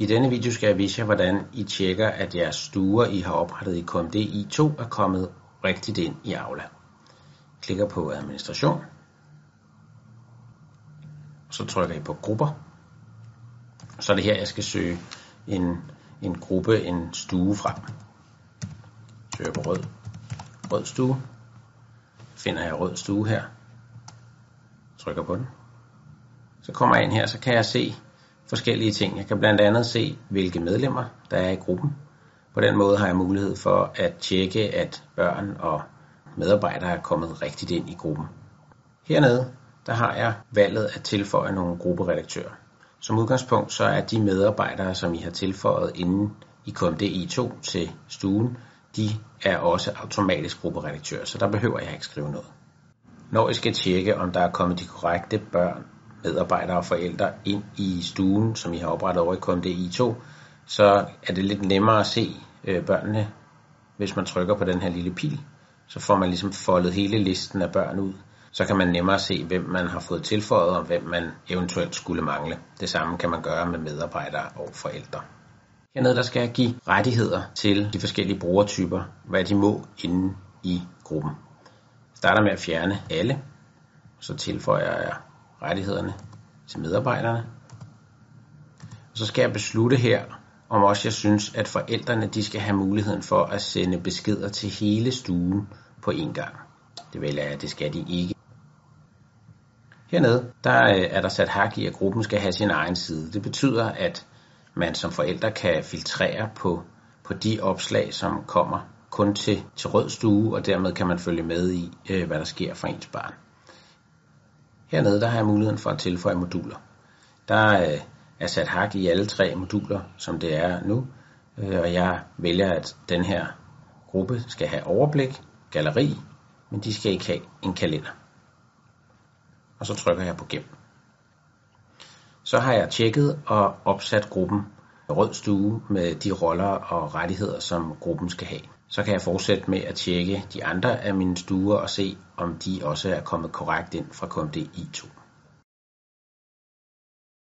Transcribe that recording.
I denne video skal jeg vise jer, hvordan I tjekker, at jeres stuer, I har oprettet i KMD I2, er kommet rigtigt ind i Aula. Klikker på administration, så trykker I på grupper. Så er det her, jeg skal søge en, en gruppe, en stue frem. Søger på rød, rød stue. Finder jeg rød stue her. Trykker på den. Så kommer jeg ind her, så kan jeg se forskellige ting. Jeg kan blandt andet se, hvilke medlemmer der er i gruppen. På den måde har jeg mulighed for at tjekke, at børn og medarbejdere er kommet rigtigt ind i gruppen. Hernede der har jeg valget at tilføje nogle grupperedaktører. Som udgangspunkt så er de medarbejdere, som I har tilføjet inden i KMD I2 til stuen, de er også automatisk grupperedaktører, så der behøver jeg ikke skrive noget. Når I skal tjekke, om der er kommet de korrekte børn medarbejdere og forældre ind i stuen, som I har oprettet over i Konde I2, så er det lidt nemmere at se øh, børnene, hvis man trykker på den her lille pil. Så får man ligesom foldet hele listen af børn ud. Så kan man nemmere se, hvem man har fået tilføjet, og hvem man eventuelt skulle mangle. Det samme kan man gøre med medarbejdere og forældre. Hernede der skal jeg give rettigheder til de forskellige brugertyper, hvad de må inde i gruppen. Jeg starter med at fjerne alle, så tilføjer jeg rettighederne til medarbejderne. Og så skal jeg beslutte her, om også jeg synes, at forældrene de skal have muligheden for at sende beskeder til hele stuen på én gang. Det vælger jeg, at det skal de ikke. Hernede der øh, er der sat hak i, at gruppen skal have sin egen side. Det betyder, at man som forældre kan filtrere på, på de opslag, som kommer kun til, til rød stue, og dermed kan man følge med i, øh, hvad der sker for ens barn. Hernede der har jeg muligheden for at tilføje moduler. Der øh, er sat hak i alle tre moduler, som det er nu, øh, og jeg vælger, at den her gruppe skal have overblik, galleri, men de skal ikke have en kalender. Og så trykker jeg på gem. Så har jeg tjekket og opsat gruppen rød stue med de roller og rettigheder, som gruppen skal have. Så kan jeg fortsætte med at tjekke de andre af mine stuer og se, om de også er kommet korrekt ind fra KMD I2.